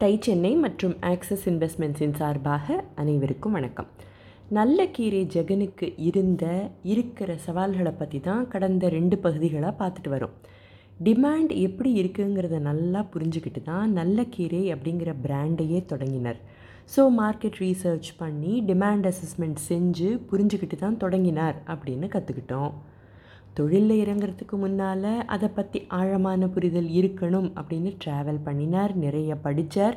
Tie Chennai மற்றும் axis இன்வெஸ்ட்மெண்ட்ஸின் சார்பாக அனைவருக்கும் வணக்கம். நல்ல கீரை ஜெகனுக்கு இருந்த இருக்கிற சவால்களை பற்றி தான் கடந்த ரெண்டு பகுதிகளாக பார்த்துட்டு வரோம். டிமாண்ட் எப்படி இருக்குங்கிறத நல்லா புரிஞ்சுக்கிட்டு தான் நல்ல கீரை அப்படிங்கிற பிராண்டையே தொடங்கினர். ஸோ மார்க்கெட் ரீசர்ச் பண்ணி டிமாண்ட் அசஸ்மெண்ட் செஞ்சு புரிஞ்சுக்கிட்டு தான் தொடங்கினார் அப்படின்னு கற்றுக்கிட்டோம் தொழிலில் இறங்குறதுக்கு முன்னால் அதை பற்றி ஆழமான புரிதல் இருக்கணும் அப்படின்னு ட்ராவல் பண்ணினார் நிறைய படித்தார்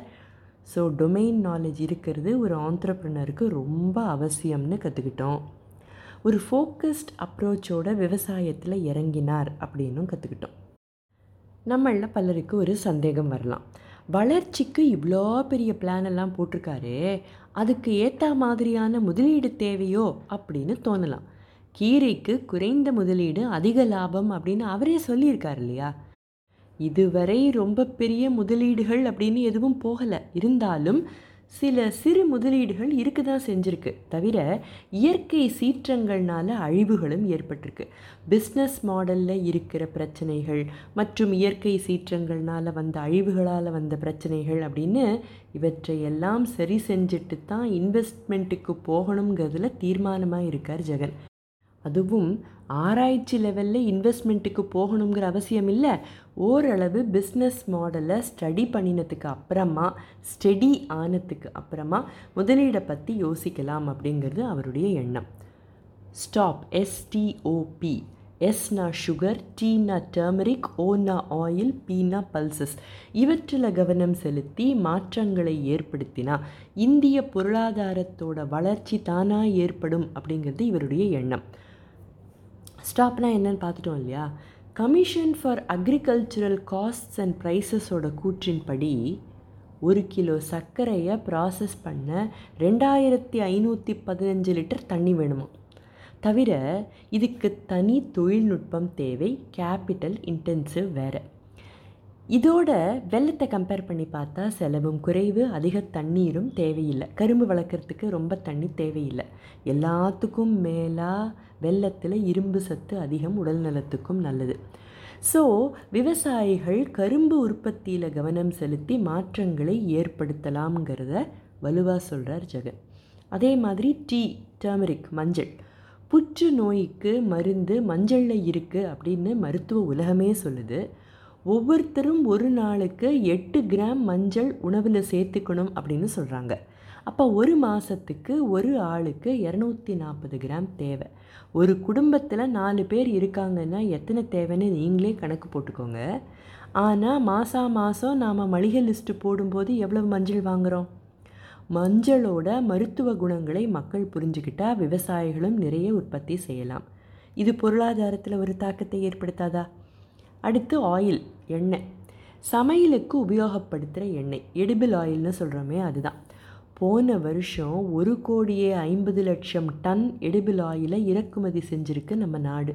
ஸோ டொமைன் நாலேஜ் இருக்கிறது ஒரு ஆண்டர்ப்ரனருக்கு ரொம்ப அவசியம்னு கற்றுக்கிட்டோம் ஒரு ஃபோக்கஸ்ட் அப்ரோச்சோட விவசாயத்தில் இறங்கினார் அப்படின்னும் கற்றுக்கிட்டோம் நம்மளில் பலருக்கு ஒரு சந்தேகம் வரலாம். வளர்ச்சிக்கு இவ்வளோ பெரிய பிளான் எல்லாம் போட்டிருக்காரு அதுக்கு ஏற்ற மாதிரியான முதலீடு தேவையோ அப்படின்னு தோணலாம். கீரைக்கு குறைந்த முதலீடு அதிக லாபம் அப்படின்னு அவரே சொல்லியிருக்கார் இல்லையா? இதுவரை ரொம்ப பெரிய முதலீடுகள் அப்படின்னு எதுவும் போகலை. இருந்தாலும் சில சிறு முதலீடுகள் இருக்க தான் செஞ்சுருக்கு. தவிர இயற்கை சீற்றங்கள்னால அழிவுகளும் ஏற்பட்டிருக்கு. பிஸ்னஸ் மாடலில் இருக்கிற பிரச்சனைகள் மற்றும் இயற்கை சீற்றங்கள்னால வந்த அழிவுகளால் வந்த பிரச்சனைகள் அப்படின்னு இவற்றை எல்லாம் சரி செஞ்சுட்டு தான் இன்வெஸ்ட்மெண்ட்டுக்கு போகணுங்கிறதுல தீர்மானமாக இருக்கார் ஜெகன். அதுவும் ஆராய்ச்சி லெவலில் இன்வெஸ்ட்மெண்ட்டுக்கு போகணுங்கிற அவசியம் இல்லை. ஓரளவு பிஸ்னஸ் மாடலை ஸ்டடி பண்ணினதுக்கு அப்புறமா ஸ்டடி ஆனதுக்கு அப்புறமா முதலீடை பற்றி யோசிக்கலாம் அப்படிங்கிறது அவருடைய எண்ணம். Stop S T O P எஸ்னா sugar டீனா டர்மரிக் ஓனா ஆயில் பீனா பல்சஸ் இவற்றில் கவனம் செலுத்தி மாற்றங்களை ஏற்படுத்தினா இந்திய பொருளாதாரத்தோட வளர்ச்சி தானாக ஏற்படும் அப்படிங்கிறது இவருடைய எண்ணம். ஸ்டாப்னா என்னன்னு பார்த்துட்டோம் இல்லையா? Commission for agricultural costs and ப்ரைஸஸோட கூற்றின்படி ஒரு கிலோ சர்க்கரையை ப்ராசஸ் பண்ண ரெண்டாயிரத்தி ஐநூற்றி பதினஞ்சு லிட்டர் தண்ணி வேணுமா தவிர இதுக்கு தனி தொழில்நுட்பம் தேவை கேபிட்டல் இன்டென்சிவ் வேறு. இதோட வெள்ளத்தை கம்பேர் பண்ணி பார்த்தா செலவும் குறைவு அதிக தண்ணீரும் தேவையில்லை. கரும்பு வளர்க்குறதுக்கு ரொம்ப தண்ணி தேவையில்லை. எல்லாத்துக்கும் மேலாக வெள்ளத்தில் இரும்பு சத்து அதிகம் உடல் நலத்துக்கும் நல்லது. ஸோ விவசாயிகள் கரும்பு உற்பத்தியில் கவனம் செலுத்தி மாற்றங்களை ஏற்படுத்தலாம்ங்கிறத வலுவாக சொல்கிறார் ஜெகன். அதே மாதிரி டீ டர்மரிக் மஞ்சள். புற்று நோய்க்கு மருந்து மஞ்சளில் இருக்குது அப்படின்னு மருத்துவ உலகமே சொல்லுது. ஒவ்வொருத்தரும் ஒரு நாளுக்கு எட்டு கிராம் மஞ்சள் உணவில் சேர்த்துக்கணும் அப்படின்னு சொல்கிறாங்க அப்போ ஒரு மாதத்துக்கு ஒரு ஆளுக்கு இரநூத்தி நாற்பது கிராம் தேவை. ஒரு குடும்பத்தில் நாலு பேர் இருக்காங்கன்னா எத்தனை தேவைன்னு நீங்களே கணக்கு போட்டுக்கோங்க. ஆனால் மாதம் மாதம் நாம் மளிகை லிஸ்ட்டு போடும்போது எவ்வளவு மஞ்சள் வாங்குகிறோம் மஞ்சளோட மருத்துவ குணங்களை மக்கள் புரிஞ்சுக்கிட்டால் விவசாயிகளும் நிறைய உற்பத்தி செய்யலாம். இது பொருளாதாரத்தில் ஒரு தாக்கத்தை ஏற்படுத்தாதா? அடுத்து ஆயில் எண்ணெய். சமையலுக்கு உபயோகப்படுத்துகிற எண்ணெய். எடிபிள் ஆயில்னு சொல்கிறோமே அதுதான். போன வருஷம் ஒரு கோடியே ஐம்பது லட்சம் டன் எடிபிள் ஆயிலை இறக்குமதி செஞ்சுருக்கு நம்ம நாடு.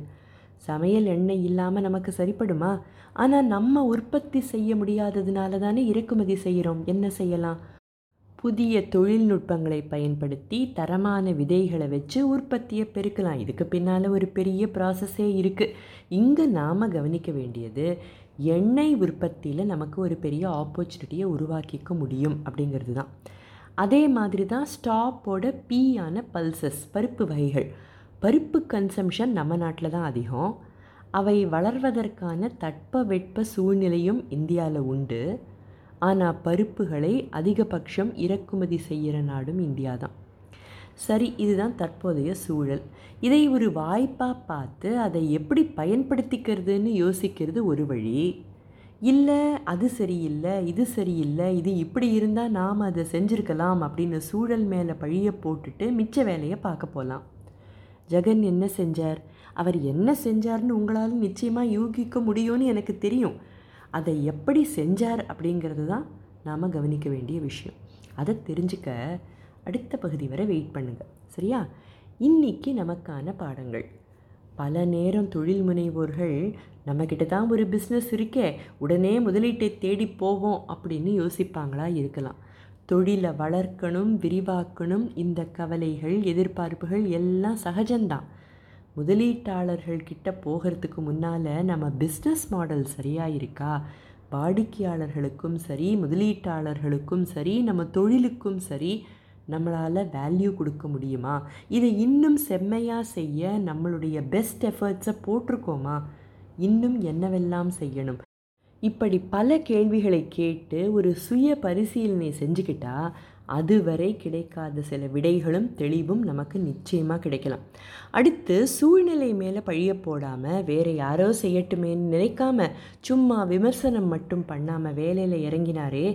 சமையல் எண்ணெய் இல்லாமல் நமக்கு சரிப்படுமா? ஆனால் நம்ம உற்பத்தி செய்ய முடியாததுனால தானே இறக்குமதி செய்கிறோம் என்ன செய்யலாம்? புதிய தொழில்நுட்பங்களை பயன்படுத்தி தரமான விதைகளை வச்சு உற்பத்தியை பெருக்கலாம். இதுக்கு பின்னால் ஒரு பெரிய ப்ராசஸே இருக்குது இங்கே நாம் கவனிக்க வேண்டியது எண்ணெய் உற்பத்தியில் நமக்கு ஒரு பெரிய ஆப்பர்ச்சுனிட்டியை உருவாக்கிக்க முடியும் அப்படிங்கிறது தான். அதே மாதிரி தான் ஸ்டாப்போட பீயான பல்சஸ் பருப்பு வகைகள். பருப்பு கன்சம்ஷன் நம்ம நாட்டில் தான் அதிகம். அவை வளர்வதற்கான தட்ப வெட்ப சூழ்நிலையும் இந்தியாவில் உண்டு. ஆனால் பருப்புகளை அதிகபட்சம் இறக்குமதி செய்கிற நாடும் இந்தியா தான். சரி இதுதான் தற்போதைய சூழல். இதை ஒரு வாய்ப்பாக பார்த்து அதை எப்படி பயன்படுத்திக்கிறதுன்னு யோசிக்கிறது ஒரு வழி. இல்லை அது சரியில்லை இது சரியில்லை இது இப்படி இருந்தால் நாம் அதை செஞ்சுருக்கலாம் அப்படின்னு சூழல் மேலே பழிய போட்டுட்டு மிச்ச வேலையை பார்க்க போகலாம் ஜெகன் என்ன செஞ்சார்? அவர் என்ன செஞ்சார்னு உங்களால் நிச்சயமாக யூகிக்க முடியும்னு எனக்கு தெரியும். அதை எப்படி செஞ்சார் அப்படிங்கிறது தான் நாம் கவனிக்க வேண்டிய விஷயம். அதை தெரிஞ்சுக்க அடுத்த பகுதி வரை வெயிட் பண்ணுங்கள் சரியா? இன்றைக்கி நமக்கான பாடங்கள். பல நேரம் தொழில் முனைவோர்கள் நம்மக்கிட்ட தான் ஒரு பிஸ்னஸ் இருக்கே உடனே முதலீட்டை தேடி போவோம் அப்படின்னு யோசிப்பாங்களா இருக்கலாம். தொழிலை வளர்க்கணும் விரிவாக்கணும் இந்த கவலைகள் எதிர்பார்ப்புகள் எல்லாம் சகஜம்தான். முதலீட்டாளர்கள் கிட்ட போகிறதுக்கு முன்னால் நம்ம பிஸ்னஸ் மாடல் சரியாக இருக்கா? வாடிக்கையாளர்களுக்கும் சரி முதலீட்டாளர்களுக்கும் சரி நம்ம தொழிலுக்கும் சரி நம்மளால் வேல்யூ கொடுக்க முடியுமா? இதை இன்னும் செம்மையாக செய்ய நம்மளுடைய பெஸ்ட் எஃபர்ட்ஸை போட்டிருக்கோமா? இன்னும் என்னவெல்லாம் செய்யணும்? இப்படி பல கேள்விகளை கேட்டு ஒரு சுய பரிசீலனை செஞ்சுக்கிட்டா அதுவரை கிடைக்காத சில விடைகளும் தெளிவும் நமக்கு நிச்சயமாக கிடைக்கலாம். அடுத்து சூழ்நிலை மேலே பழிய போடாமல் வேறு யாரோ செய்யட்டுமேன்னு நினைக்காம சும்மா விமர்சனம் மட்டும் பண்ணாமல் வேலையில் இறங்கினாரே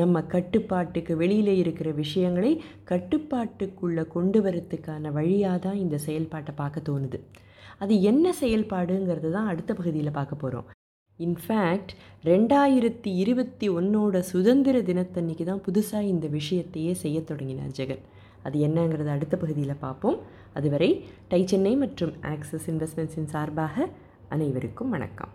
நம்ம கட்டுப்பாட்டுக்கு வெளியில் இருக்கிற விஷயங்களை கட்டுப்பாட்டுக்குள்ளே கொண்டு வரத்துக்கான வழியாக தான் இந்த செயல்பாட்டை பார்க்க தோணுது. அது என்ன செயல்பாடுங்கிறது தான் அடுத்த பகுதியில் பார்க்க போகிறோம் இன்ஃபேக்ட் ரெண்டாயிரத்தி இருபத்தி ஒன்னோட சுதந்திர தினத்தன்னைக்கு தான் புதுசாக இந்த விஷயத்தையே செய்ய தொடங்கினார் ஜெகன். அது என்னங்கிறத அடுத்த பகுதியில் பார்ப்போம். அதுவரை டை சென்னை மற்றும் ஆக்சிஸ் இன்வெஸ்ட்மெண்ட்ஸின் சார்பாக அனைவருக்கும் வணக்கம்.